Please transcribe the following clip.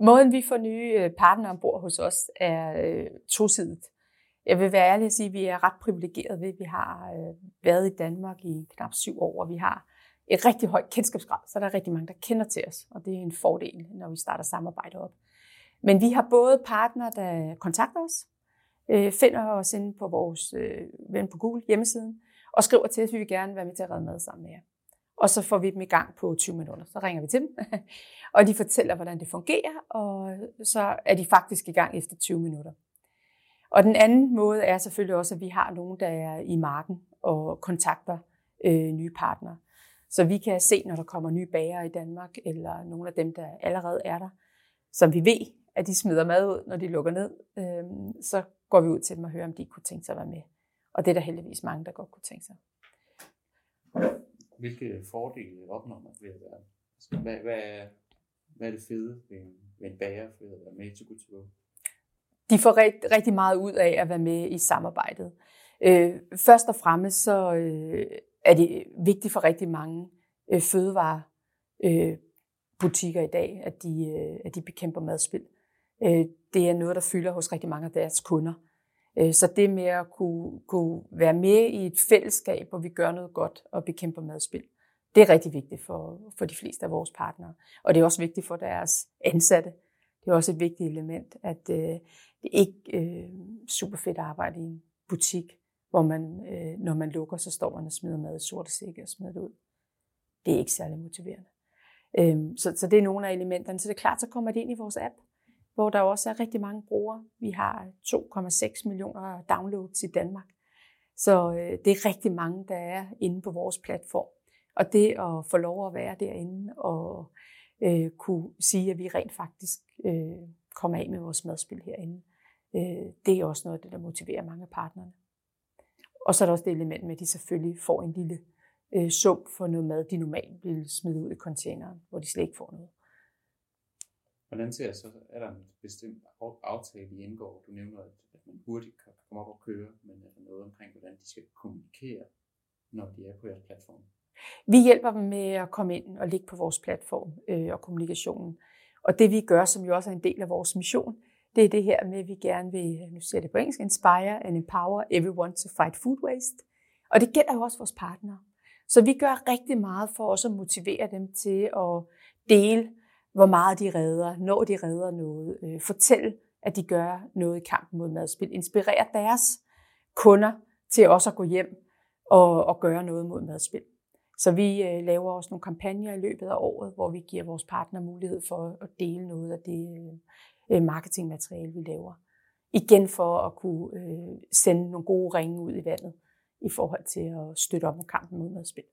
Måden vi får nye øh, partnere ombord hos os er øh, tosidigt. Jeg vil være ærlig og sige, at vi er ret privilegeret ved, at vi har øh, været i Danmark i knap syv år, og vi har et rigtig højt kendskabsgrad, så der er rigtig mange, der kender til os, og det er en fordel, når vi starter samarbejde op. Men vi har både partnere, der kontakter os, øh, finder os inde på vores øh, ven på Google hjemmesiden, og skriver til os, at vi vil gerne være med til at redde mad sammen med jer. Og så får vi dem i gang på 20 minutter. Så ringer vi til dem, og de fortæller, hvordan det fungerer, og så er de faktisk i gang efter 20 minutter. Og den anden måde er selvfølgelig også, at vi har nogen, der er i marken og kontakter øh, nye partnere. Så vi kan se, når der kommer nye bager i Danmark, eller nogle af dem, der allerede er der, som vi ved, at de smider mad ud, når de lukker ned, øh, så går vi ud til dem og hører, om de kunne tænke sig at være med. Og det er der heldigvis mange, der godt kunne tænke sig. Hvilke fordele opnår man ved at være? Altså, hvad, hvad, er, hvad er det fede ved en, ved en bager ved at være med i Too Good To Go? De får rigt, rigtig meget ud af at være med i samarbejdet. Øh, først og fremmest så øh, er det vigtigt for rigtig mange øh, fødevare øh, butikker i dag, at de, øh, at de bekæmper madspild. Øh, det er noget, der fylder hos rigtig mange af deres kunder. Øh, så det med at kunne, kunne være med i et fællesskab, hvor vi gør noget godt og bekæmper madspild, det er rigtig vigtigt for, for de fleste af vores partnere. Og det er også vigtigt for deres ansatte. Det er også et vigtigt element, at øh, det er ikke øh, super fedt at arbejde i en butik, hvor man, øh, når man lukker, så står man og smider mad i sorte sække og smider det ud. Det er ikke særlig motiverende. Øh, så, så det er nogle af elementerne. Så det er klart, så kommer det ind i vores app hvor der også er rigtig mange brugere. Vi har 2,6 millioner downloads i Danmark. Så øh, det er rigtig mange, der er inde på vores platform. Og det at få lov at være derinde og øh, kunne sige, at vi rent faktisk øh, kommer af med vores madspil herinde, øh, det er også noget af det, der motiverer mange af partnerne. Og så er der også det element med, at de selvfølgelig får en lille øh, sum for noget mad, de normalt ville smide ud i containeren, hvor de slet ikke får noget. Hvordan ser jeg så, er der en bestemt aftale, I indgår? Du nævner, at man hurtigt kan komme op og køre, men er der noget omkring, hvordan de skal kommunikere, når de er på jeres platform? Vi hjælper dem med at komme ind og ligge på vores platform øh, og kommunikationen. Og det vi gør, som jo også er en del af vores mission, det er det her med, at vi gerne vil, øh, nu siger det på engelsk, inspire and empower everyone to fight food waste. Og det gælder jo også vores partnere. Så vi gør rigtig meget for også at motivere dem til at dele hvor meget de redder, når de redder noget, øh, fortæl, at de gør noget i kampen mod madspil, Inspirer deres kunder til også at gå hjem og, og gøre noget mod madspil. Så vi øh, laver også nogle kampagner i løbet af året, hvor vi giver vores partner mulighed for at dele noget af det øh, marketingmateriale, vi laver. Igen for at kunne øh, sende nogle gode ringe ud i vandet i forhold til at støtte op om kampen mod madspil.